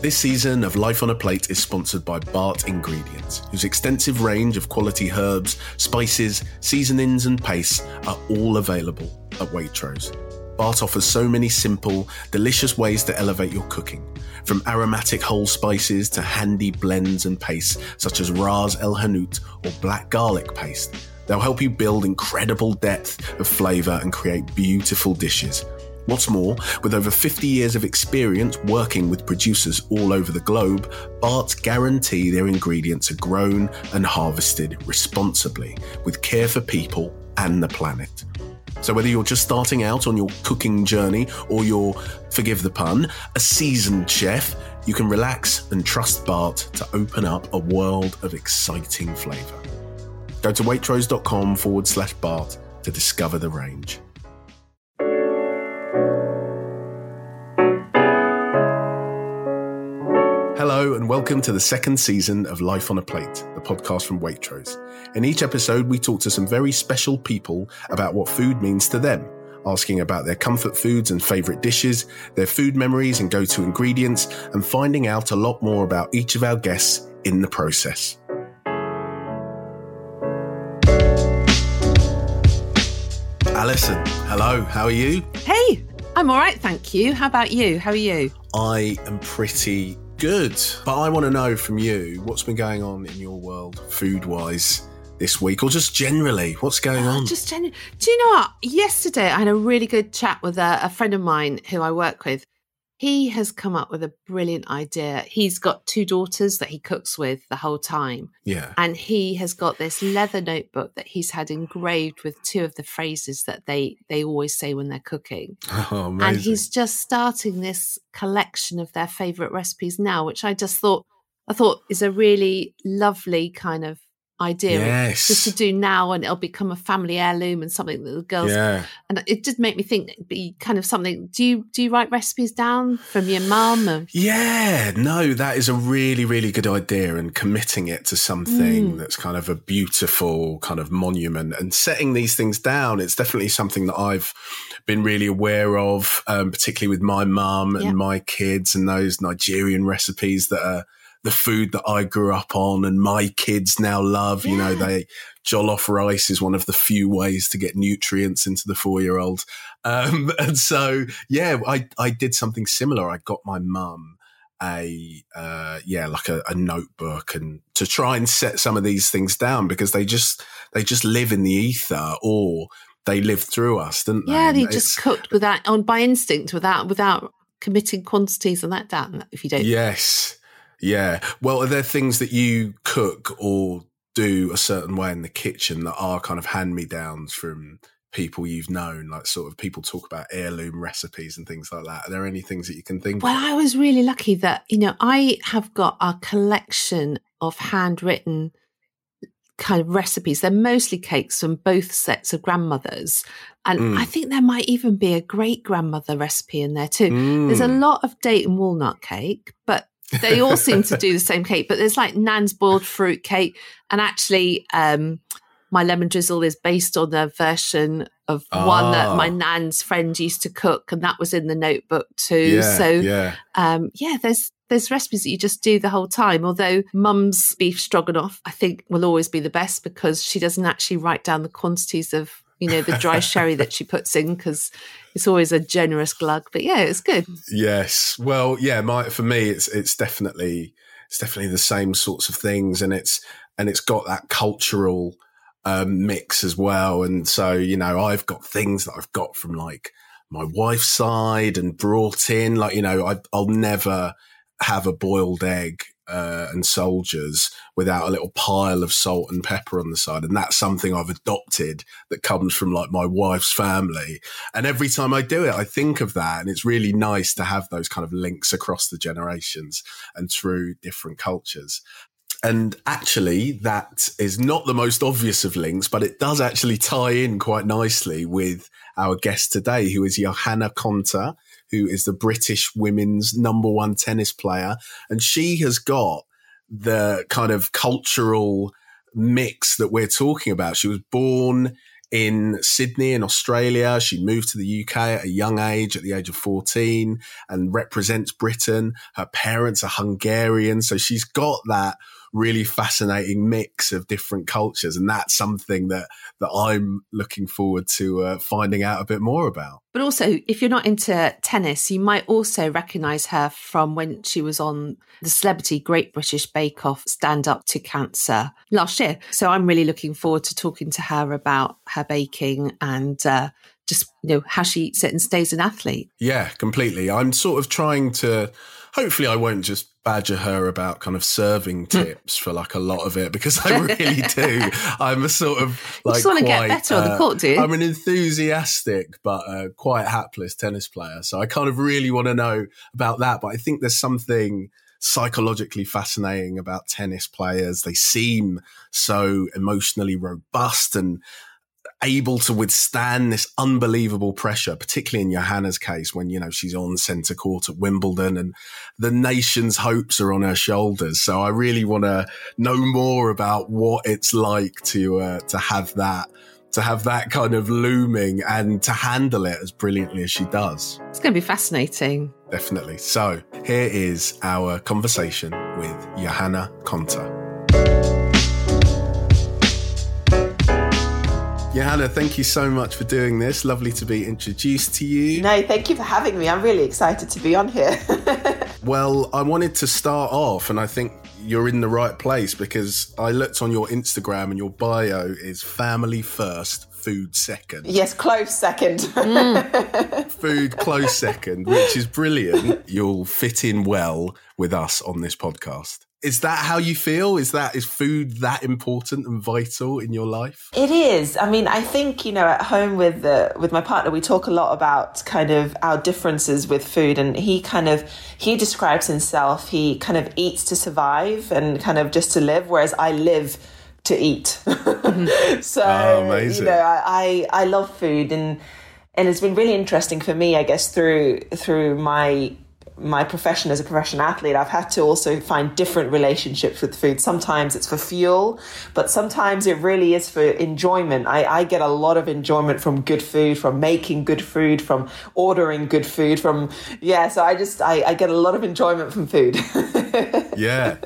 This season of Life on a Plate is sponsored by Bart Ingredients, whose extensive range of quality herbs, spices, seasonings, and pastes are all available at Waitrose. Bart offers so many simple, delicious ways to elevate your cooking, from aromatic whole spices to handy blends and pastes such as Ras El Hanout or black garlic paste. They'll help you build incredible depth of flavour and create beautiful dishes. What's more, with over 50 years of experience working with producers all over the globe, Bart's guarantee their ingredients are grown and harvested responsibly with care for people and the planet. So, whether you're just starting out on your cooking journey or you're, forgive the pun, a seasoned chef, you can relax and trust Bart to open up a world of exciting flavour. Go to waitrose.com forward slash Bart to discover the range. Hello, and welcome to the second season of Life on a Plate, the podcast from Waitrose. In each episode, we talk to some very special people about what food means to them, asking about their comfort foods and favourite dishes, their food memories and go to ingredients, and finding out a lot more about each of our guests in the process. Alison, hello, how are you? Hey, I'm all right, thank you. How about you? How are you? I am pretty good. But I want to know from you what's been going on in your world, food wise, this week, or just generally, what's going ah, on? Just generally. Do you know what? Yesterday, I had a really good chat with a, a friend of mine who I work with, he has come up with a brilliant idea. He's got two daughters that he cooks with the whole time. Yeah. And he has got this leather notebook that he's had engraved with two of the phrases that they they always say when they're cooking. Oh, amazing. And he's just starting this collection of their favorite recipes now, which I just thought I thought is a really lovely kind of idea Yes. just to do now and it'll become a family heirloom and something that the girls yeah. and it did make me think it'd be kind of something do you do you write recipes down from your mum Yeah, no, that is a really, really good idea. And committing it to something Mm. that's kind of a beautiful kind of monument and setting these things down, it's definitely something that I've been really aware of, um, particularly with my mum and Yeah. my kids and those Nigerian recipes that are the food that I grew up on and my kids now love. You know, Yeah. they jollof rice is one of the few ways to get nutrients into the four year old. Um, and so, yeah, I, I did something similar. I got my mum a uh, yeah like a, a notebook and to try and set some of these things down because they just they just live in the ether or they live through us don't they yeah they just cooked without on by instinct without without committing quantities and that down if you don't yes yeah well are there things that you cook or do a certain way in the kitchen that are kind of hand me downs from people you've known like sort of people talk about heirloom recipes and things like that are there any things that you can think Well, of I was really lucky that, you know, I have got a collection of handwritten kind of recipes. They're mostly cakes from both sets of grandmothers. And Mm. I think there might even be a great grandmother recipe in there too. There's a Mm. lot of date and walnut cake, but they all seem to do the same cake. But there's like Nan's boiled fruit cake. And actually, um, my lemon drizzle is based on a version of one that my Ah. nan's friend used to cook, and that was in the notebook too. yeah, so yeah um, yeah, there's there's recipes that you just do the whole time. Although mum's beef stroganoff, I think, will always be the best because she doesn't actually write down the quantities of you know the dry sherry that she puts in because it's always a generous glug. But yeah, it's good. Yes. Well, yeah, my for me it's it's definitely it's definitely the same sorts of things and it's and it's got that cultural um mix as well and so you know I've got things that I've got from like my wife's side and brought in like you know I I'll never have a boiled egg uh, and soldiers without a little pile of salt and pepper on the side. And that's something I've adopted that comes from like my wife's family. And every time I do it, I think of that. And it's really nice to have those kind of links across the generations and through different cultures. And actually, that is not the most obvious of links, but it does actually tie in quite nicely with our guest today, who is Johanna Konta, who is the British women's number one tennis player. And she has got the kind of cultural mix that we're talking about. She was born in Sydney in Australia. She moved to the UK at a young age, at the age of 14 and represents Britain. Her parents are Hungarian. So she's got that really fascinating mix of different cultures. And that's something that, that I'm looking forward to uh, finding out a bit more about. But also, if you're not into tennis, you might also recognize her from when she was on the celebrity Great British Bake Off Stand Up to Cancer last year. So I'm really looking forward to talking to her about her baking and uh, just you know how she eats it and stays an athlete. Yeah, completely. I'm sort of trying to. Hopefully, I won't just badger her about kind of serving hmm. tips for like a lot of it because I really do. I'm a sort of like you just want to get better uh, on the court, do you? I'm an enthusiastic but uh, quite hapless tennis player, so I kind of really want to know about that. But I think there's something psychologically fascinating about tennis players. They seem so emotionally robust and able to withstand this unbelievable pressure, particularly in Johanna's case, when, you know, she's on centre court at Wimbledon and the nation's hopes are on her shoulders. So I really want to know more about what it's like to, uh, to have that, to have that kind of looming and to handle it as brilliantly as she does. It's going to be fascinating. Definitely. So here is our conversation with Johanna Konta. Johanna, thank you so much for doing this. Lovely to be introduced to you. No, thank you for having me. I'm really excited to be on here. well, I wanted to start off, and I think you're in the right place because I looked on your Instagram and your bio is family first, food second. Yes, close second. Mm. food close second, which is brilliant. You'll fit in well with us on this podcast. Is that how you feel? Is that is food that important and vital in your life? It is. I mean, I think you know, at home with the, with my partner, we talk a lot about kind of our differences with food, and he kind of he describes himself. He kind of eats to survive and kind of just to live, whereas I live to eat. Mm-hmm. so oh, you know, I, I I love food and and it's been really interesting for me, I guess, through through my my profession as a professional athlete, I've had to also find different relationships with food. Sometimes it's for fuel, but sometimes it really is for enjoyment. I, I get a lot of enjoyment from good food, from making good food, from ordering good food, from, yeah, so I just, I, I get a lot of enjoyment from food. yeah.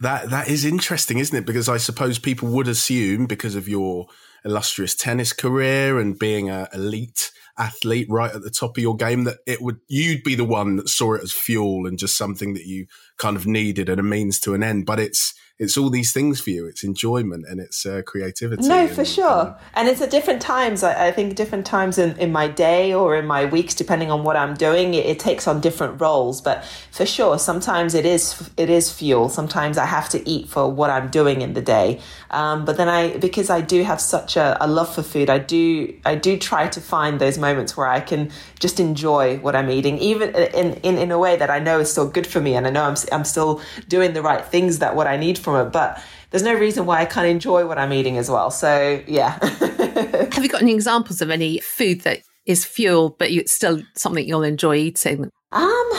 That, that is interesting, isn't it? Because I suppose people would assume because of your illustrious tennis career and being an elite athlete right at the top of your game that it would you'd be the one that saw it as fuel and just something that you kind of needed and a means to an end. But it's it's all these things for you. It's enjoyment and it's uh, creativity. No, and, for sure. and it's at different times. I, I, think different times in, in my day or in my weeks, depending on what I'm doing, it, it, takes on different roles. But for sure, sometimes it is it is fuel. Sometimes I have to eat for what I'm doing in the day. Um, but then I, because I do have such a, a love for food, I do I do try to find those moments where I can just enjoy what I'm eating, even in in, in a way that I know is still good for me, and I know I'm I'm still doing the right things that what I need from But there's no reason why I can't enjoy what I'm eating as well. So yeah. Have you got any examples of any food that is fuel, but it's still something you'll enjoy eating? Um,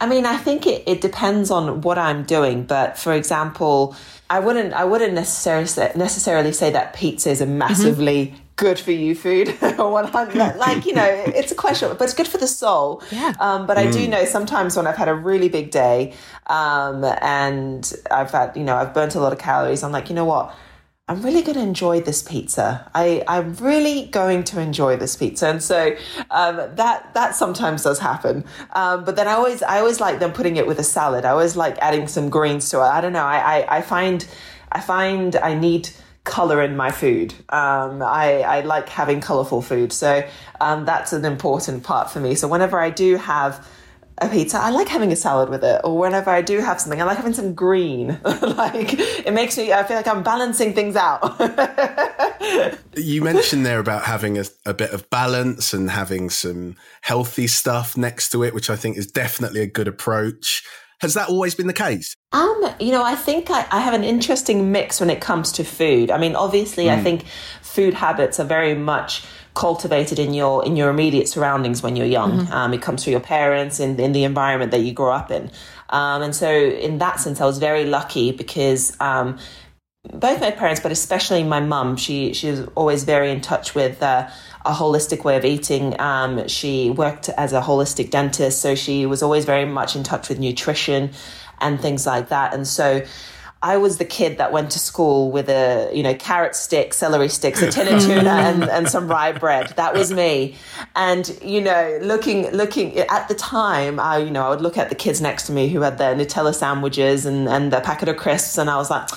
I mean, I think it, it depends on what I'm doing. But for example, I wouldn't I wouldn't necessarily necessarily say that pizza is a massively mm-hmm good for you food. One hundred, like you know it's a question but it's good for the soul. Yeah. Um, but i do mm. know sometimes when i've had a really big day um, and i've had you know i've burnt a lot of calories i'm like you know what? I'm really going to enjoy this pizza. I, i'm really going to enjoy this pizza. And so um, that that sometimes does happen. Um, but then i always i always like them putting it with a salad. I always like adding some greens to it. I don't know i, I, I find i find i need color in my food. Um, I, I, like having colorful food. So um, that's an important part for me. So whenever I do have a pizza, I like having a salad with it. Or whenever I do have something, I like having some green. like it makes me, I feel like I'm balancing things out. you mentioned there about having a, a bit of balance and having some healthy stuff next to it, which I think is definitely a good approach. Has that always been the case? Um, you know, I think I, I have an interesting mix when it comes to food. I mean, obviously, mm. I hmm. think food habits are very much cultivated in your in your immediate surroundings when you're young. Mm-hmm. Um, it comes through your parents and in, in the environment that you grow up in. Um, and so, in that sense, I was very lucky because um, both my parents, but especially my mum, she she was always very in touch with uh, a holistic way of eating. Um, she worked as a holistic dentist, so she was always very much in touch with nutrition and things like that. And so I was the kid that went to school with a, you know, carrot stick, celery sticks, a tin of tuna and, and some rye bread. That was me. And, you know, looking, looking at the time, I, you know, I would look at the kids next to me who had their Nutella sandwiches and, and the packet of crisps. And I was like,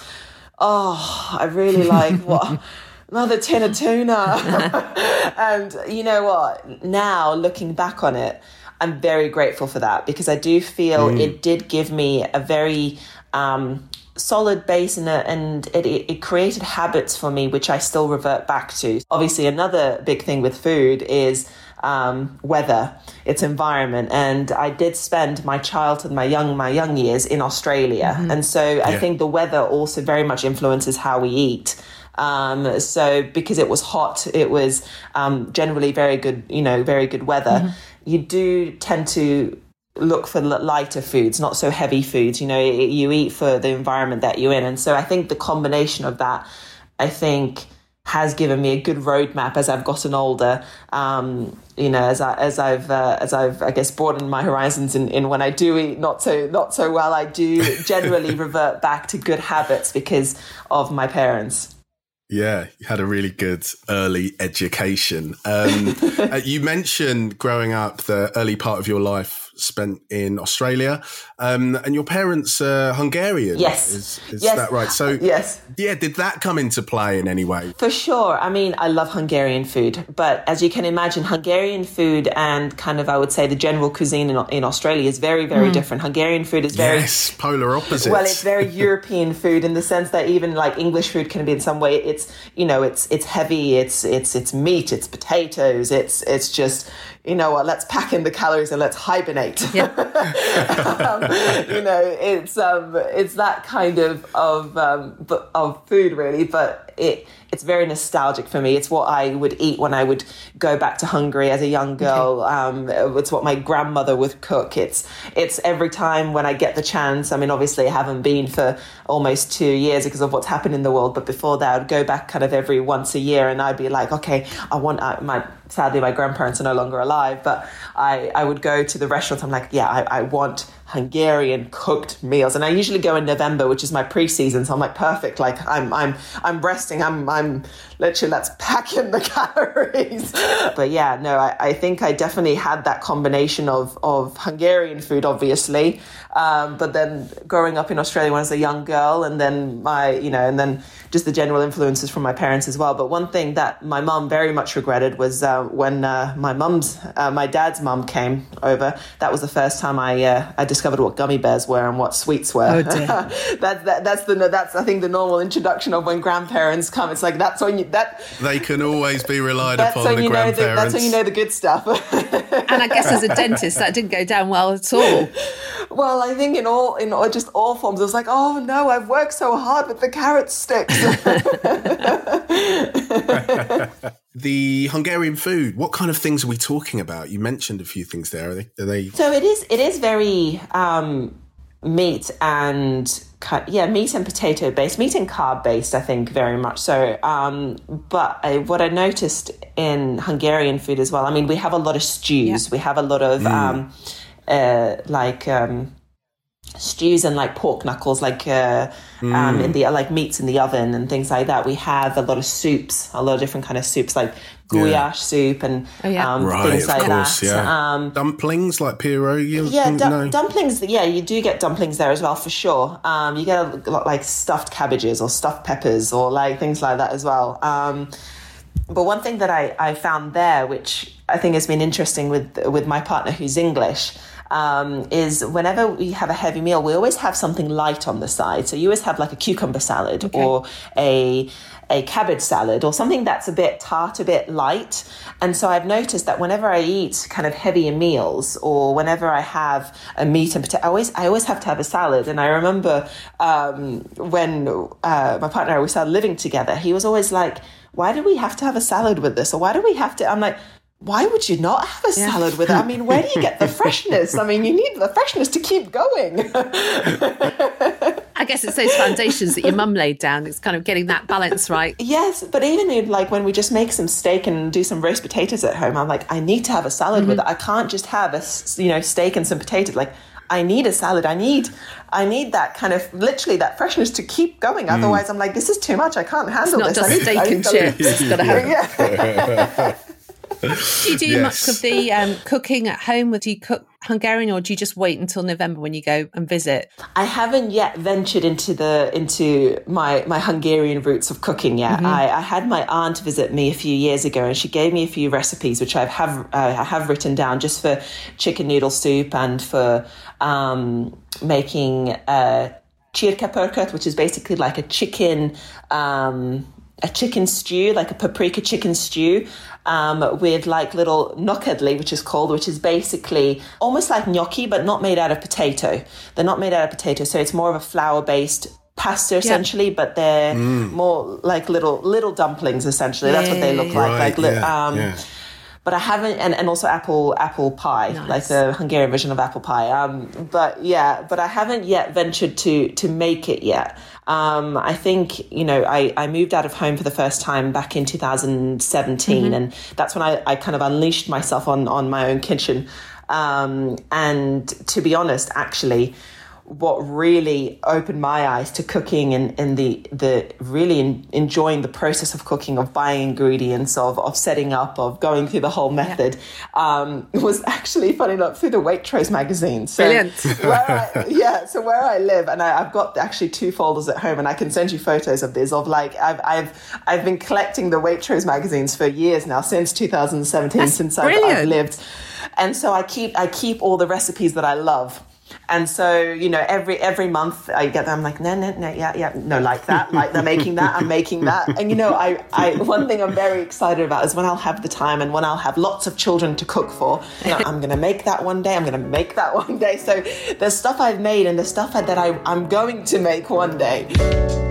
oh, I really like what another tin of tuna. and you know what? Now looking back on it, I'm very grateful for that because I do feel mm. it did give me a very um, solid base and, and it, it created habits for me, which I still revert back to. Obviously, another big thing with food is um, weather, its environment. And I did spend my childhood, my young, my young years in Australia, mm-hmm. and so yeah. I think the weather also very much influences how we eat. Um, so because it was hot, it was um, generally very good, you know, very good weather. Mm-hmm. You do tend to look for lighter foods, not so heavy foods. You know, you eat for the environment that you're in, and so I think the combination of that, I think has given me a good roadmap as I've gotten older. Um, you know, as I as I've uh, as I've I guess broadened my horizons in, in when I do eat not so not so well, I do generally revert back to good habits because of my parents. Yeah, you had a really good early education. Um, uh, you mentioned growing up the early part of your life spent in Australia, um, and your parents are Hungarian. Yes, is, is yes. that right? So yes, yeah. Did that come into play in any way? For sure. I mean, I love Hungarian food, but as you can imagine, Hungarian food and kind of I would say the general cuisine in, in Australia is very very mm. different. Hungarian food is very yes, polar opposite. Well, it's very European food in the sense that even like English food can be in some way it's you know it's it's heavy, it's it's it's meat, it's potatoes, it's it's just you know what, let's pack in the calories and let's hibernate. Yeah. um, you know, it's um, it's that kind of of um, of food really, but it it's very nostalgic for me. It's what I would eat when I would go back to Hungary as a young girl. Okay. Um, it's what my grandmother would cook. It's it's every time when I get the chance. I mean, obviously, I haven't been for almost two years because of what's happened in the world. But before that, I'd go back kind of every once a year, and I'd be like, okay, I want uh, my. Sadly, my grandparents are no longer alive, but I I would go to the restaurants. I'm like, yeah, I, I want Hungarian cooked meals. And I usually go in November, which is my pre-season. So I'm like, perfect. Like I'm, I'm, I'm resting. I'm, I'm literally, let's pack in the calories. but yeah, no, I, I think I definitely had that combination of, of Hungarian food, obviously. Um, but then growing up in Australia when I was a young girl and then my, you know, and then just the general influences from my parents as well. But one thing that my mum very much regretted was uh, when uh, my mum's, uh, my dad's mum came over. That was the first time I uh, I discovered what gummy bears were and what sweets were. Oh that's that, that's the that's I think the normal introduction of when grandparents come. It's like that's when you that they can always be relied upon. When the you know the, that's when you know the good stuff. and I guess as a dentist, that didn't go down well at all. Well, I think in all in all, just all forms, it was like, oh no, I've worked so hard with the carrot sticks. the Hungarian food. What kind of things are we talking about? You mentioned a few things there. Are they? Are they... So it is. It is very um, meat and yeah, meat and potato based, meat and carb based. I think very much so. Um, but I, what I noticed in Hungarian food as well. I mean, we have a lot of stews. Yeah. We have a lot of mm. um, uh, like. Um, stews and like pork knuckles, like uh, mm. um, in the like meats in the oven and things like that. We have a lot of soups, a lot of different kind of soups, like goulash yeah. soup and oh, yeah. um, right, things like course, that. Yeah. Um, dumplings like pierogi. Yeah, du- no. dumplings. Yeah, you do get dumplings there as well for sure. Um, you get a lot like stuffed cabbages or stuffed peppers or like things like that as well. Um, but one thing that I, I found there, which I think has been interesting with with my partner who's English um, is whenever we have a heavy meal, we always have something light on the side. So you always have like a cucumber salad okay. or a a cabbage salad or something that's a bit tart, a bit light. And so I've noticed that whenever I eat kind of heavier meals or whenever I have a meat and potato, I always, I always have to have a salad. And I remember um, when uh, my partner and I we started living together, he was always like, why do we have to have a salad with this? Or why do we have to? I'm like, why would you not have a salad yeah. with it? I mean, where do you get the freshness? I mean, you need the freshness to keep going. I guess it's those foundations that your mum laid down. It's kind of getting that balance right. Yes, but even in, like when we just make some steak and do some roast potatoes at home, I'm like, I need to have a salad mm-hmm. with it. I can't just have a you know steak and some potatoes. Like I need a salad. I need I need that kind of literally that freshness to keep going. Mm. Otherwise, I'm like, this is too much. I can't handle it's not this. Just steak and chips. It's got to have. Yeah. do you do yes. much of the um, cooking at home? Would you cook Hungarian, or do you just wait until November when you go and visit? I haven't yet ventured into the into my my Hungarian roots of cooking yet. Mm-hmm. I, I, had my aunt visit me a few years ago, and she gave me a few recipes which I have uh, I have written down just for chicken noodle soup and for um, making uh, csirke which is basically like a chicken. Um, a chicken stew, like a paprika chicken stew, um, with like little nokedli, which is called, which is basically almost like gnocchi, but not made out of potato. They're not made out of potato, so it's more of a flour based pasta essentially, yeah. but they're mm. more like little little dumplings essentially. That's what they look like. Right, like yeah, um, yeah but I haven't, and, and also apple apple pie, nice. like the Hungarian version of apple pie. Um, but yeah, but I haven't yet ventured to to make it yet. Um, I think you know I, I moved out of home for the first time back in 2017, mm-hmm. and that's when I, I kind of unleashed myself on on my own kitchen. Um, and to be honest, actually what really opened my eyes to cooking and, and the the really in, enjoying the process of cooking of buying ingredients of of setting up of going through the whole method yeah. um, was actually funny enough through the Waitrose magazine. So Brilliant. where I, yeah, so where I live and I, have got actually two folders at home and I can send you photos of this of like I've I've I've been collecting the Waitrose magazines for years now since 2017 That's since I've, I've lived, and so I keep I keep all the recipes that I love and so, you know, every every month I get them, I'm like, no, no, no, yeah, yeah, no, like that, like they're making that, I'm making that. And you know, I, I one thing I'm very excited about is when I'll have the time and when I'll have lots of children to cook for. You know, I'm gonna make that one day, I'm gonna make that one day. So there's stuff I've made and there's stuff that I, I'm going to make one day.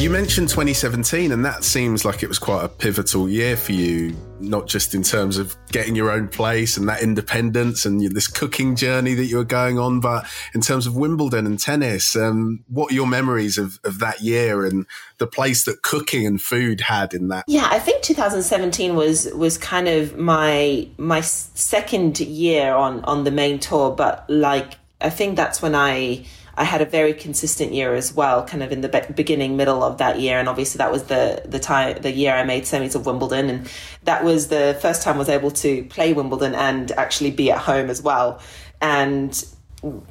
You mentioned 2017, and that seems like it was quite a pivotal year for you, not just in terms of getting your own place and that independence and this cooking journey that you were going on, but in terms of Wimbledon and tennis. Um, what are your memories of, of that year and the place that cooking and food had in that? Yeah, I think 2017 was was kind of my my second year on on the main tour, but like I think that's when I I had a very consistent year as well, kind of in the be- beginning, middle of that year, and obviously that was the the time the year I made semis of Wimbledon, and that was the first time I was able to play Wimbledon and actually be at home as well, and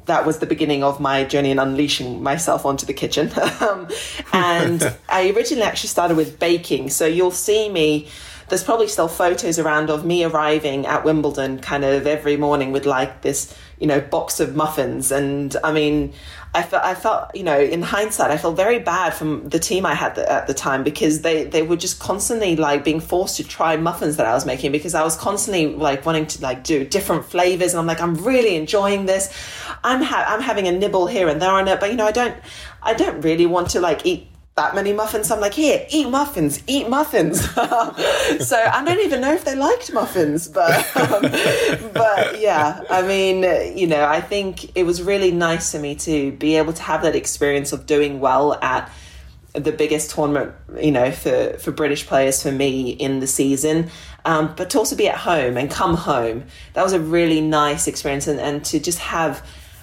that was the beginning of my journey in unleashing myself onto the kitchen. um, and I originally actually started with baking, so you'll see me there's probably still photos around of me arriving at Wimbledon kind of every morning with like this you know, box of muffins. And I mean, I felt, I felt, you know, in hindsight, I felt very bad from the team I had at the time because they, they were just constantly like being forced to try muffins that I was making because I was constantly like wanting to like do different flavors. And I'm like, I'm really enjoying this. I'm, ha- I'm having a nibble here and there on it, but you know, I don't, I don't really want to like eat that many muffins. I'm like, here, eat muffins, eat muffins. so I don't even know if they liked muffins, but um, but yeah, I mean, you know, I think it was really nice for me to be able to have that experience of doing well at the biggest tournament, you know, for for British players for me in the season. Um, but to also be at home and come home, that was a really nice experience, and, and to just have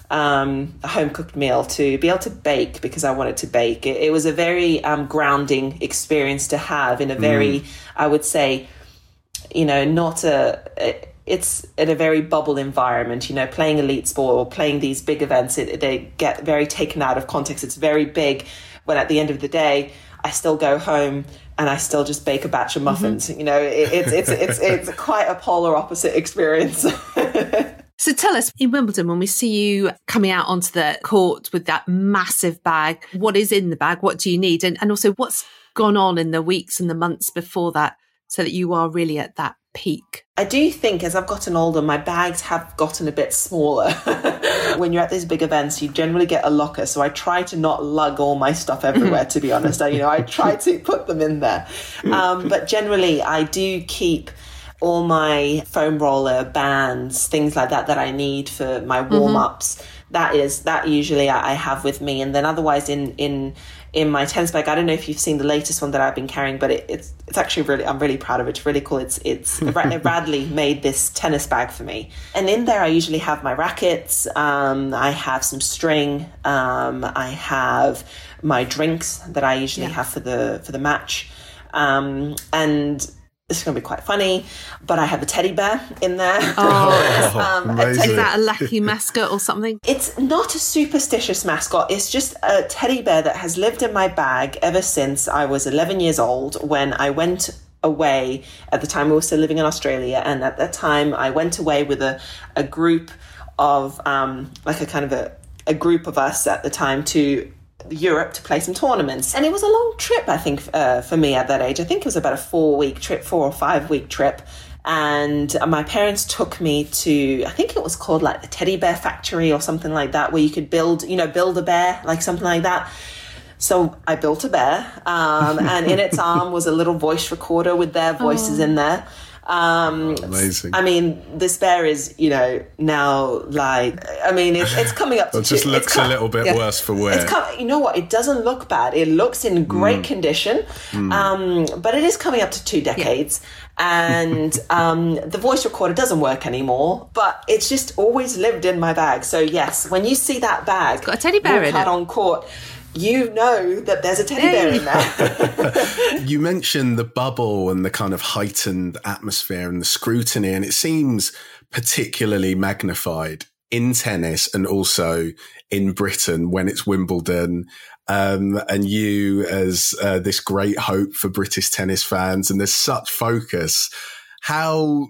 um, a home cooked meal to be able to bake because I wanted to bake. It, it was a very um, grounding experience to have in a very, mm. I would say, you know, not a, a, it's in a very bubble environment. You know, playing elite sport or playing these big events, it, they get very taken out of context. It's very big. When at the end of the day, I still go home and I still just bake a batch of muffins. Mm-hmm. You know, it, it's it's it's it's quite a polar opposite experience. So tell us in Wimbledon, when we see you coming out onto the court with that massive bag, what is in the bag? What do you need? And, and also what's gone on in the weeks and the months before that so that you are really at that peak? I do think as I've gotten older, my bags have gotten a bit smaller. when you're at these big events, you generally get a locker. So I try to not lug all my stuff everywhere, to be honest. I, you know, I try to put them in there. Um, but generally, I do keep all my foam roller bands, things like that that I need for my warm ups. Mm-hmm. That is that usually I have with me, and then otherwise in in in my tennis bag. I don't know if you've seen the latest one that I've been carrying, but it, it's it's actually really I'm really proud of it. It's really cool. It's it's Radley made this tennis bag for me, and in there I usually have my rackets. Um, I have some string. Um, I have my drinks that I usually yeah. have for the for the match. Um, and this is going to be quite funny, but I have a teddy bear in there. Oh, um, is that a lucky mascot or something? It's not a superstitious mascot. It's just a teddy bear that has lived in my bag ever since I was 11 years old when I went away. At the time, we were still living in Australia. And at that time, I went away with a, a group of, um, like a kind of a, a group of us at the time to Europe to play some tournaments. And it was a long trip, I think, uh, for me at that age. I think it was about a four week trip, four or five week trip. And my parents took me to, I think it was called like the Teddy Bear Factory or something like that, where you could build, you know, build a bear, like something like that. So I built a bear, um, and in its arm was a little voice recorder with their voices oh. in there. Um, Amazing. I mean, this bear is, you know, now like, I mean, it's, it's coming up to. it just two, looks a little bit yeah, worse for wear. It's come, you know what? It doesn't look bad. It looks in great mm. condition, mm. Um, but it is coming up to two decades. Yeah. and um, the voice recorder doesn't work anymore, but it's just always lived in my bag. So yes, when you see that bag, it's got a teddy bear in it on court, you know that there's a teddy bear in there. you mentioned the bubble and the kind of heightened atmosphere and the scrutiny, and it seems particularly magnified in tennis and also in Britain when it's Wimbledon. Um, and you as uh, this great hope for British tennis fans, and there's such focus. How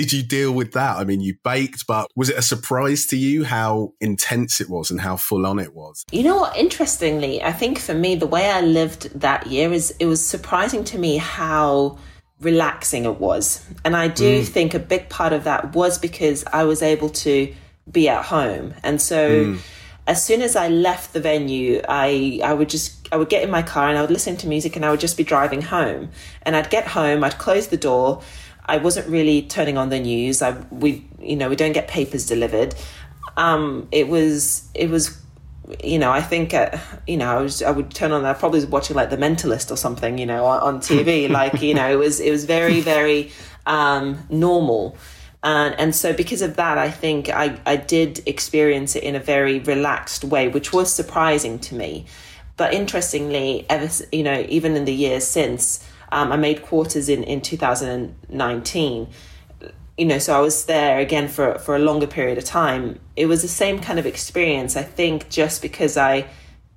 did you deal with that? I mean, you baked, but was it a surprise to you how intense it was and how full on it was? You know what? Interestingly, I think for me, the way I lived that year is it was surprising to me how relaxing it was. And I do mm. think a big part of that was because I was able to be at home. And so mm. as soon as I left the venue, I I would just I would get in my car and I would listen to music and I would just be driving home. And I'd get home, I'd close the door I wasn't really turning on the news. I we you know we don't get papers delivered. Um, it was it was you know I think uh, you know I was I would turn on I probably was watching like The Mentalist or something you know on, on TV like you know it was it was very very um, normal. And, and so because of that, I think I, I did experience it in a very relaxed way, which was surprising to me. But interestingly, ever you know, even in the years since, um, I made quarters in, in 2019. You know, so I was there again for, for a longer period of time. It was the same kind of experience, I think, just because I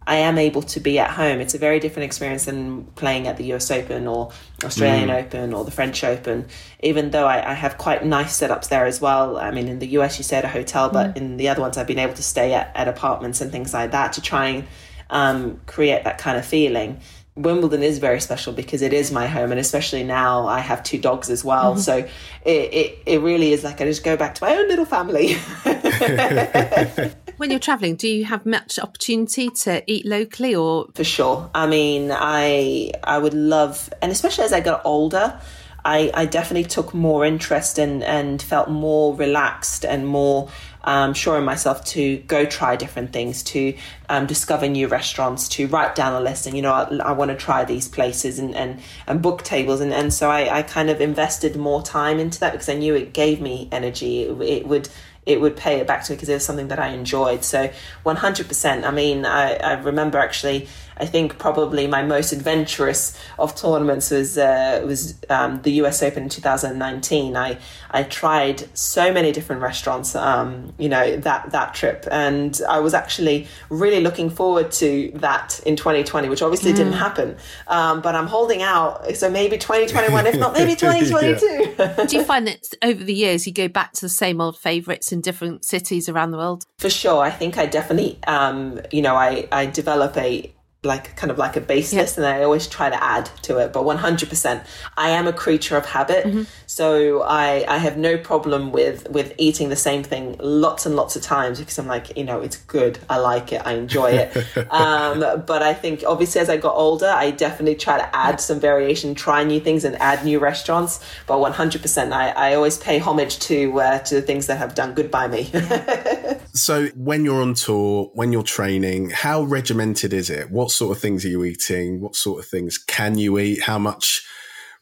I am able to be at home. It's a very different experience than playing at the US Open or Australian mm. Open or the French Open, even though I, I, have quite nice setups there as well. I mean, in the US, you stay at a hotel, but mm. in the other ones, I've been able to stay at, at apartments and things like that to try and um, create that kind of feeling. Wimbledon is very special because it is my home, and especially now I have two dogs as well. Mm-hmm. So it, it, it really is like I just go back to my own little family. when you're traveling, do you have much opportunity to eat locally, or for sure? I mean, I I would love, and especially as I got older. I, I definitely took more interest and, and felt more relaxed and more um, in myself to go try different things, to um, discover new restaurants, to write down a list and, you know, I, I want to try these places and, and, and book tables. And, and so I, I kind of invested more time into that because I knew it gave me energy. It, it would it would pay it back to me because it was something that I enjoyed. So 100%. I mean, I, I remember actually I think probably my most adventurous of tournaments was uh, was um, the US Open in 2019. I I tried so many different restaurants, um, you know, that that trip, and I was actually really looking forward to that in 2020, which obviously mm. didn't happen. Um, but I'm holding out, so maybe 2021, if not maybe 2022. yeah. Do you find that over the years you go back to the same old favourites in different cities around the world? For sure, I think I definitely, um, you know, I I develop a like kind of like a base list and I always try to add to it. But 100%, I am a creature of habit. Mm-hmm. So I, I have no problem with, with eating the same thing lots and lots of times because I'm like, you know, it's good. I like it. I enjoy it. um, but I think obviously as I got older, I definitely try to add some variation, try new things and add new restaurants. But 100%, I, I always pay homage to, uh, to the things that have done good by me. so when you're on tour, when you're training, how regimented is it? What sort of things are you eating? What sort of things can you eat? How much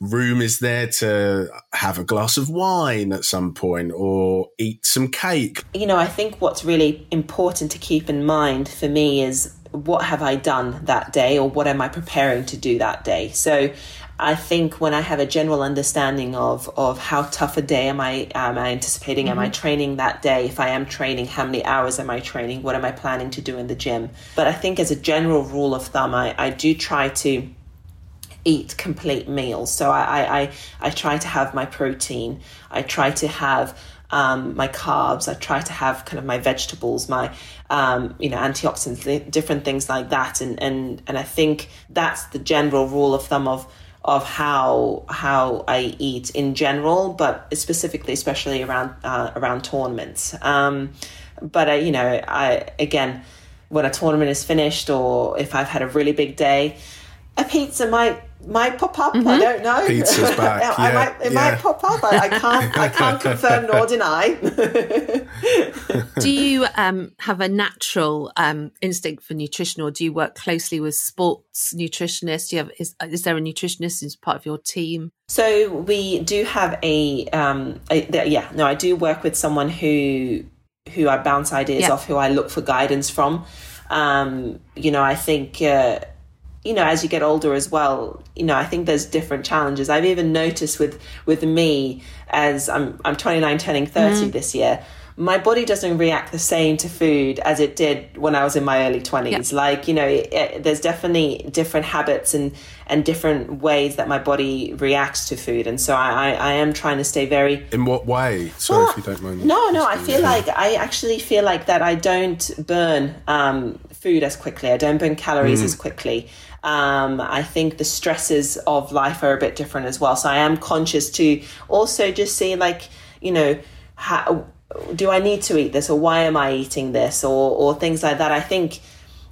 room is there to have a glass of wine at some point or eat some cake? You know, I think what's really important to keep in mind for me is what have I done that day or what am I preparing to do that day? So I think when I have a general understanding of of how tough a day am I am I anticipating, mm-hmm. am I mm-hmm. training that day? If I am training, how many hours am I training? What am I planning to do in the gym? But I think as a general rule of thumb, I, I do try to eat complete meals. So I, I, I try to have my protein. I try to have um, my carbs. I try to have kind of my vegetables, my um, you know antioxidants, different things like that. And and and I think that's the general rule of thumb of of how how I eat in general, but specifically, especially around uh, around tournaments. Um, but you know, I again, when a tournament is finished, or if I've had a really big day, a pizza might might pop up. Mm-hmm. I don't know. Pizza's back. yeah, I might, it yeah. might pop up. I, I, can't. I can't confirm nor deny. do you um, have a natural um, instinct for nutrition, or do you work closely with sports nutritionists? Do you have is, is there a nutritionist as part of your team? So we do have a, um, a yeah. No, I do work with someone who who I bounce ideas yeah. off, who I look for guidance from. Um, you know, I think. Uh, you know as you get older as well you know i think there's different challenges i've even noticed with with me as i'm i'm 29 turning 30 mm. this year my body doesn't react the same to food as it did when I was in my early 20s. Yeah. Like, you know, it, it, there's definitely different habits and, and different ways that my body reacts to food. And so I, I, I am trying to stay very. In what way? Sorry well, if you don't mind. No, no, I feel like I actually feel like that I don't burn um, food as quickly, I don't burn calories mm. as quickly. Um, I think the stresses of life are a bit different as well. So I am conscious to also just see, like, you know, how do I need to eat this or why am I eating this or or things like that. I think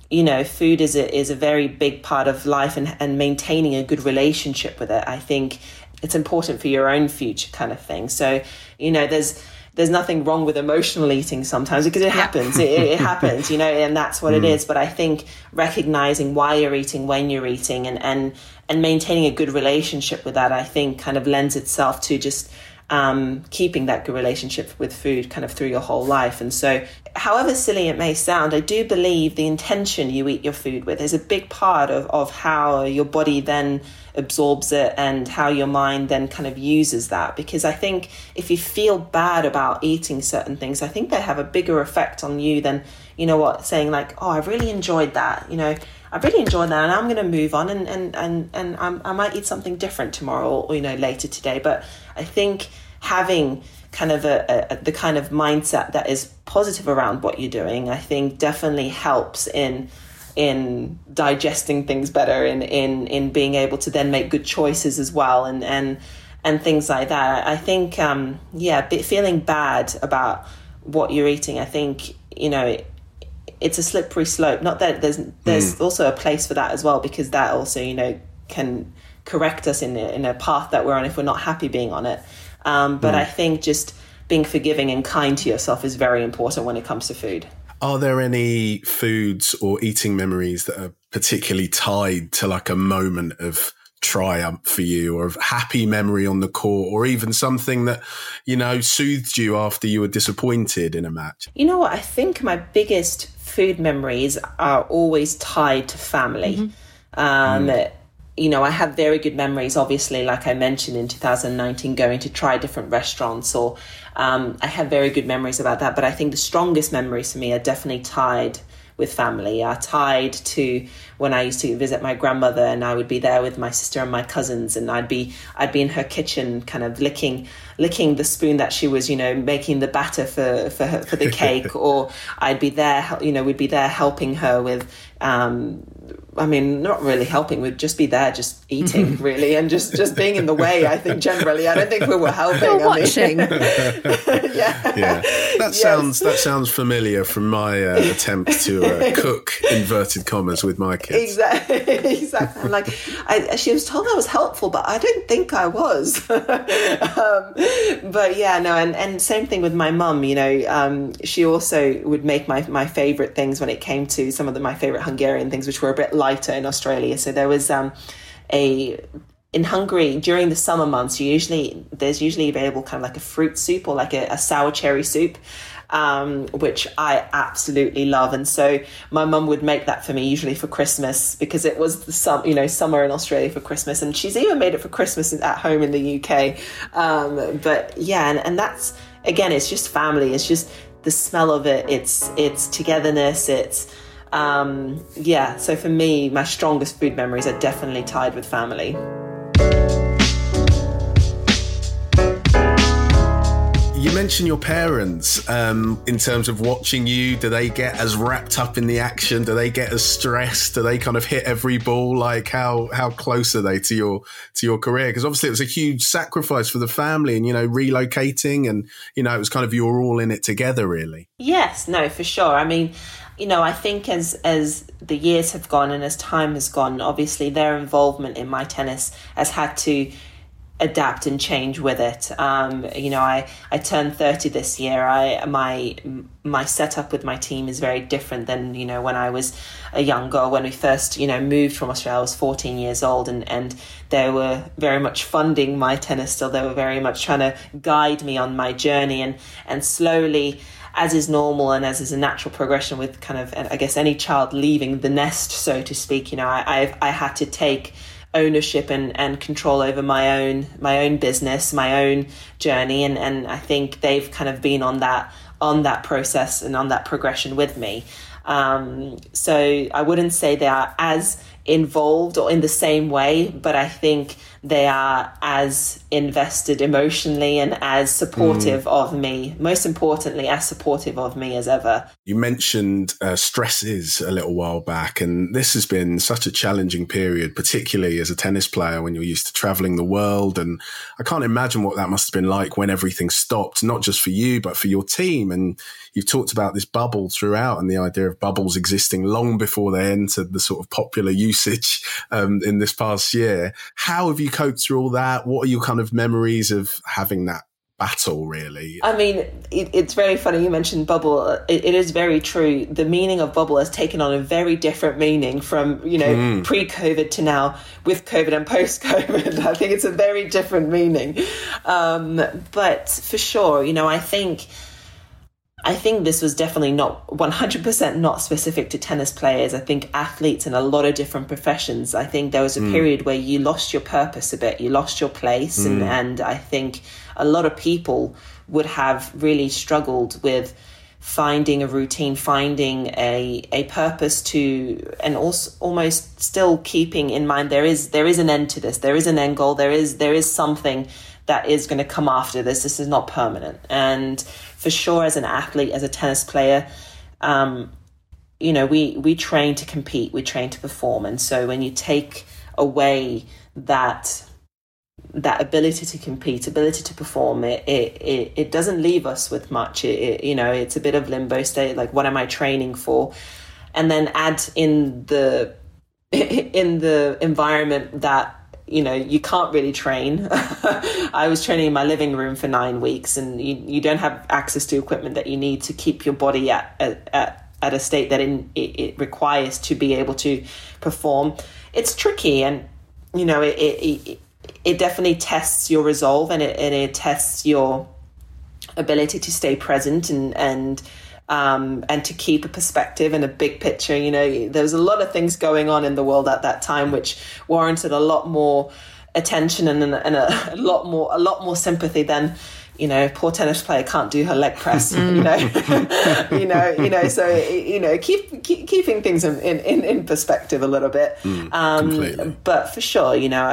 you know food is a is a very big part of life and and maintaining a good relationship with it. I think it's important for your own future kind of thing. So you know there's there's nothing wrong with emotional eating sometimes because it happens. it, it, happens, you know, and that's what mm. it is. But I think recognizing why you're eating, when you're eating, and and and maintaining a good relationship with that, I think, kind of lends itself to just um, keeping that good relationship with food kind of through your whole life. And so, however silly it may sound, I do believe the intention you eat your food with is a big part of, of how your body then absorbs it and how your mind then kind of uses that. Because I think if you feel bad about eating certain things, I think they have a bigger effect on you than, you know what, saying like, oh, I really enjoyed that, you know. I really enjoyed that, and I'm going to move on, and and and and I'm, i might eat something different tomorrow, or you know, later today. But I think having kind of a, a, the kind of mindset that is positive around what you're doing, I think definitely helps in in digesting things better, in in in being able to then make good choices as well, and and and things like that. I think, um, yeah, feeling bad about what you're eating. I think you know it's a slippery slope. Not that there's there's mm. also a place for that as well because that also you know can correct us in a, in a path that we're on if we're not happy being on it. Um, but mm. I think just being forgiving and kind to yourself is very important when it comes to food. Are there any foods or eating memories that are particularly tied to like a moment of triumph for you or of happy memory on the court or even something that you know soothed you after you were disappointed in a match you know what i think my biggest food memories are always tied to family. Mm-hmm. Um, mm. You know, I have very good memories, obviously, like I mentioned in 2019, going to try different restaurants, or um, I have very good memories about that. But I think the strongest memories for me are definitely tied with family are tied to when I used to visit my grandmother and I would be there with my sister and my cousins and I'd be I'd be in her kitchen kind of licking licking the spoon that she was you know making the batter for for her, for the cake or I'd be there you know we'd be there helping her with um, I mean, not really helping. We'd just be there, just eating, really, and just just being in the way. I think generally, I don't think we were helping. You're watching. yeah, yeah. That yes. sounds that sounds familiar from my uh, attempt to uh, cook inverted commas with my kids. Exactly, exactly. I'm like, I, she was told I was helpful, but I don't think I was. um, but yeah, no, and and same thing with my mum. You know, um, she also would make my my favorite things when it came to some of the, my favorite Hungarian things, which were a bit lighter in Australia. So there was um, a in Hungary during the summer months. You usually there's usually available kind of like a fruit soup or like a, a sour cherry soup. Um, which I absolutely love. And so my mum would make that for me usually for Christmas because it was the sum, you know, summer in Australia for Christmas. And she's even made it for Christmas at home in the UK. Um, but yeah, and, and that's, again, it's just family. It's just the smell of it. It's, it's togetherness. It's, um, yeah, so for me, my strongest food memories are definitely tied with family. You mentioned your parents um, in terms of watching you. Do they get as wrapped up in the action? Do they get as stressed? Do they kind of hit every ball? Like how how close are they to your to your career? Because obviously it was a huge sacrifice for the family, and you know relocating, and you know it was kind of you're all in it together, really. Yes, no, for sure. I mean, you know, I think as as the years have gone and as time has gone, obviously their involvement in my tennis has had to adapt and change with it. Um, you know, I, I turned 30 this year. I my my setup with my team is very different than, you know, when I was a young girl, when we first, you know, moved from Australia, I was 14 years old and, and they were very much funding my tennis still. They were very much trying to guide me on my journey and and slowly as is normal and as is a natural progression with kind of, I guess, any child leaving the nest, so to speak. You know, I I've, I had to take ownership and, and control over my own my own business, my own journey, and and I think they've kind of been on that on that process and on that progression with me. Um, so I wouldn't say they are as involved or in the same way, but I think they are as invested emotionally and as supportive mm. of me. Most importantly, as supportive of me as ever. You mentioned uh, stresses a little while back, and this has been such a challenging period, particularly as a tennis player when you're used to traveling the world. And I can't imagine what that must have been like when everything stopped, not just for you, but for your team. And you've talked about this bubble throughout and the idea of bubbles existing long before they entered the sort of popular usage um, in this past year. How have you coped through all that? What are your kind of memories of having that battle really i mean it, it's very funny you mentioned bubble it, it is very true the meaning of bubble has taken on a very different meaning from you know mm. pre-covid to now with covid and post-covid i think it's a very different meaning um, but for sure you know i think I think this was definitely not 100% not specific to tennis players. I think athletes in a lot of different professions. I think there was a mm. period where you lost your purpose a bit, you lost your place. Mm. And, and I think a lot of people would have really struggled with finding a routine, finding a, a purpose to, and also almost still keeping in mind there is, there is an end to this, there is an end goal, there is, there is something that is going to come after this. This is not permanent. And for sure, as an athlete, as a tennis player, um, you know, we, we train to compete, we train to perform. And so when you take away that that ability to compete, ability to perform, it it, it, it doesn't leave us with much. It, it, you know, it's a bit of limbo state. Like, what am I training for? And then add in the in the environment that you know you can't really train. I was training in my living room for nine weeks and you, you don't have access to equipment that you need to keep your body at, at, at a state that in, it, it requires to be able to perform. It's tricky and you know it, it, it definitely tests your resolve and it, and it tests your ability to stay present and and um, and to keep a perspective and a big picture. You know, there was a lot of things going on in the world at that time which warranted a lot more attention and, and a, a, lot more a lot more sympathy than you know poor tennis player can't do her leg press you know you know you know so you know keep, keep keeping things in, in, in perspective a little bit mm, um, but for sure you know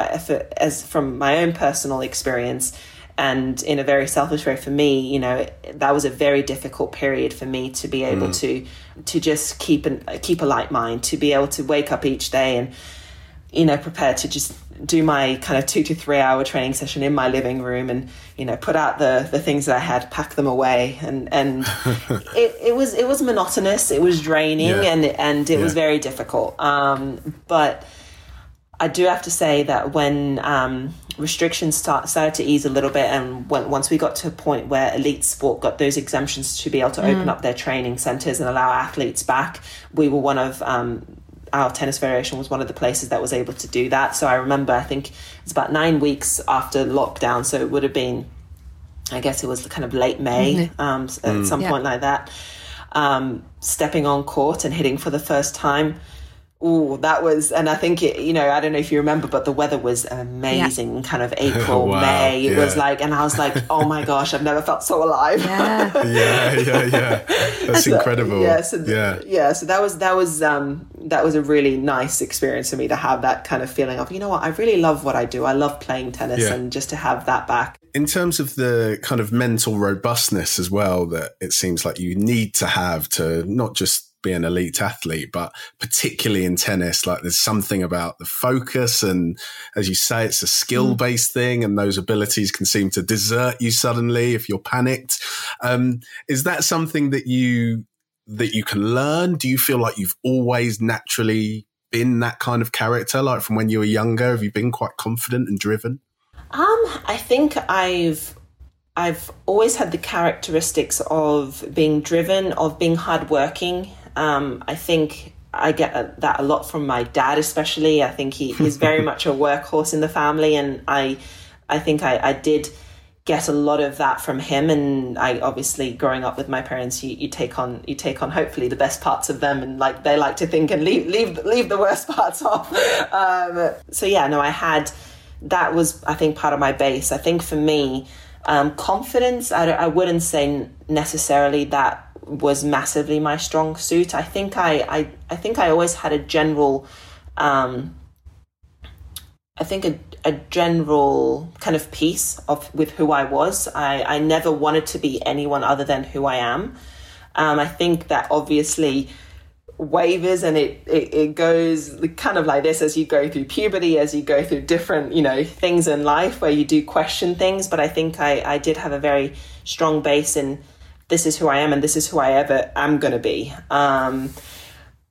as from my own personal experience and in a very selfish way for me, you know, that was a very difficult period for me to be able mm. to to just keep an keep a light mind, to be able to wake up each day and you know prepare to just do my kind of two to three hour training session in my living room and you know put out the the things that I had pack them away and and it, it was it was monotonous it was draining yeah. and and it yeah. was very difficult um, but I do have to say that when um, restrictions start, started to ease a little bit, and when, once we got to a point where elite sport got those exemptions to be able to mm. open up their training centres and allow athletes back, we were one of um, our tennis federation was one of the places that was able to do that. So I remember, I think it's about nine weeks after lockdown, so it would have been, I guess it was kind of late May, mm-hmm. um, at mm. some yeah. point like that. Um, stepping on court and hitting for the first time Oh, that was, and I think it, you know, I don't know if you remember, but the weather was amazing, yeah. kind of April, wow, May. It yeah. was like, and I was like, oh my gosh, I've never felt so alive. Yeah, yeah, yeah, yeah. That's so, incredible. Yeah, so, yeah, yeah. So that was that was um that was a really nice experience for me to have that kind of feeling of, you know what, I really love what I do. I love playing tennis, yeah. and just to have that back. In terms of the kind of mental robustness as well, that it seems like you need to have to not just be an elite athlete, but particularly in tennis, like there's something about the focus. And as you say, it's a skill based mm. thing, and those abilities can seem to desert you suddenly if you're panicked. Um, is that something that you that you can learn? Do you feel like you've always naturally been that kind of character, like from when you were younger? Have you been quite confident and driven? Um, I think I've I've always had the characteristics of being driven, of being hardworking, um, I think I get that a lot from my dad, especially. I think he, he's very much a workhorse in the family, and I, I think I, I did get a lot of that from him. And I obviously, growing up with my parents, you, you take on you take on hopefully the best parts of them, and like they like to think and leave leave leave the worst parts off. Um, so yeah, no, I had that was I think part of my base. I think for me. Um, confidence, I, I wouldn't say necessarily that was massively my strong suit. I think I, I, I think I always had a general, um, I think a, a general kind of peace of with who I was. I, I never wanted to be anyone other than who I am. Um, I think that obviously wavers and it, it, it goes kind of like this as you go through puberty, as you go through different, you know, things in life where you do question things. But I think I, I did have a very strong base in this is who I am and this is who I ever am going to be. Um,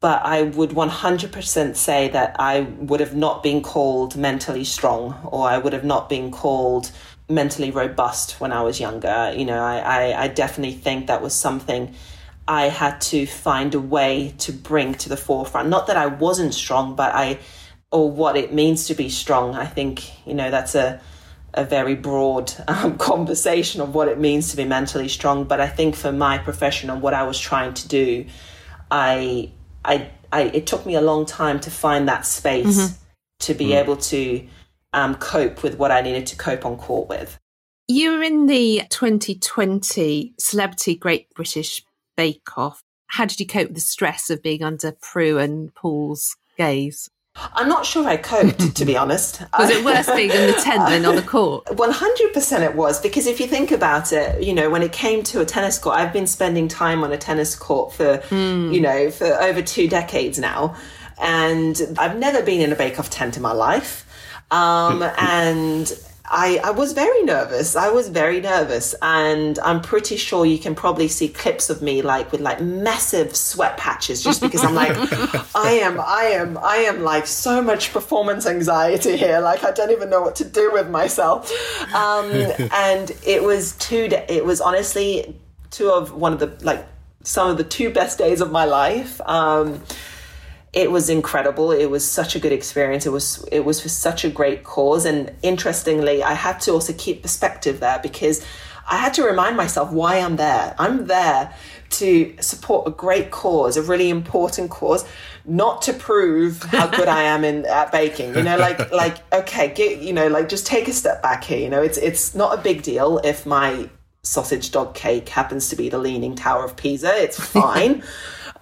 but I would 100% say that I would have not been called mentally strong or I would have not been called mentally robust when I was younger. You know, I, I, I definitely think that was something I had to find a way to bring to the forefront. Not that I wasn't strong, but I, or what it means to be strong. I think, you know, that's a, a very broad um, conversation of what it means to be mentally strong. But I think for my profession and what I was trying to do, I, I, I it took me a long time to find that space mm-hmm. to be mm. able to um, cope with what I needed to cope on court with. You were in the 2020 Celebrity Great British Bake Off. How did you cope with the stress of being under Prue and Paul's gaze? I'm not sure I coped, to be honest. was it worse being in the tent than on the court? 100% it was, because if you think about it, you know, when it came to a tennis court, I've been spending time on a tennis court for, mm. you know, for over two decades now. And I've never been in a bake-off tent in my life. Um, and I, I was very nervous. I was very nervous. And I'm pretty sure you can probably see clips of me like with like massive sweat patches just because I'm like, I am, I am, I am like so much performance anxiety here. Like I don't even know what to do with myself. Um, and it was two, it was honestly two of one of the like some of the two best days of my life. Um, it was incredible. It was such a good experience. It was it was for such a great cause. And interestingly, I had to also keep perspective there because I had to remind myself why I'm there. I'm there to support a great cause, a really important cause, not to prove how good I am in at baking. You know, like like okay, get, you know, like just take a step back here. You know, it's it's not a big deal if my sausage dog cake happens to be the leaning tower of Pisa. It's fine.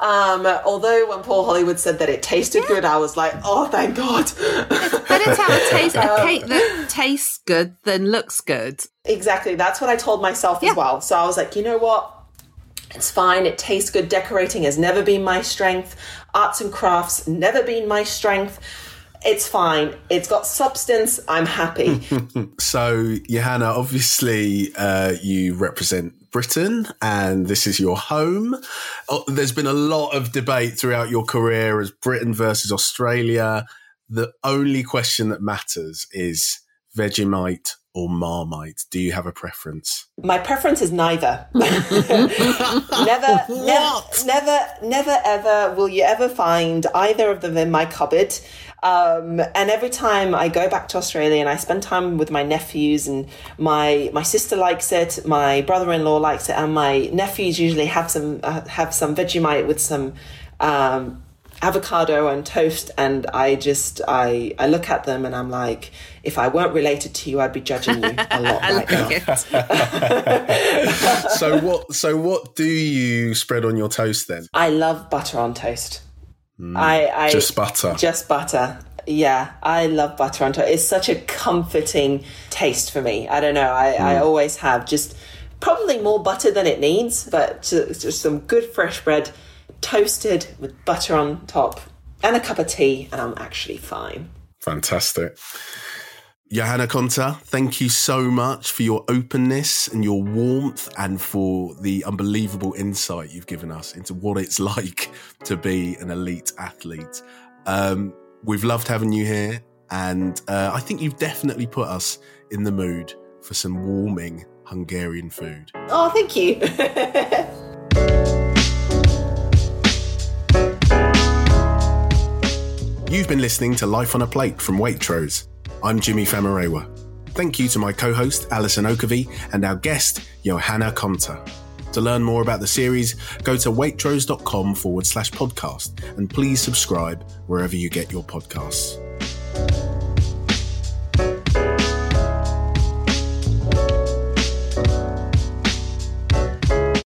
Um, although when Paul Hollywood said that it tasted yeah. good, I was like, oh, thank God. it's better to have a, taste, a um, cake that tastes good than looks good. Exactly. That's what I told myself yeah. as well. So I was like, you know what? It's fine. It tastes good. Decorating has never been my strength. Arts and crafts never been my strength. It's fine. It's got substance. I'm happy. so, Johanna, obviously, uh, you represent Britain and this is your home. Oh, there's been a lot of debate throughout your career as Britain versus Australia. The only question that matters is Vegemite or Marmite? Do you have a preference? My preference is neither. never, never, never, never, ever will you ever find either of them in my cupboard. Um, and every time I go back to Australia and I spend time with my nephews and my my sister likes it, my brother-in-law likes it, and my nephews usually have some uh, have some Vegemite with some um, avocado and toast and I just I I look at them and I'm like if I weren't related to you I'd be judging you a lot right now. so what so what do you spread on your toast then? I love butter on toast. Mm, I, I just butter. Just butter. Yeah, I love butter on toast. It's such a comforting taste for me. I don't know. I, mm. I always have just probably more butter than it needs, but just some good fresh bread toasted with butter on top and a cup of tea, and I'm actually fine. Fantastic. Johanna Konta, thank you so much for your openness and your warmth and for the unbelievable insight you've given us into what it's like to be an elite athlete. Um, we've loved having you here, and uh, I think you've definitely put us in the mood for some warming Hungarian food. Oh, thank you. You've been listening to Life on a Plate from Waitrose. I'm Jimmy Famurewa. Thank you to my co host, Alison Oakervee, and our guest, Johanna Konta. To learn more about the series, go to waitrose.com forward slash podcast and please subscribe wherever you get your podcasts.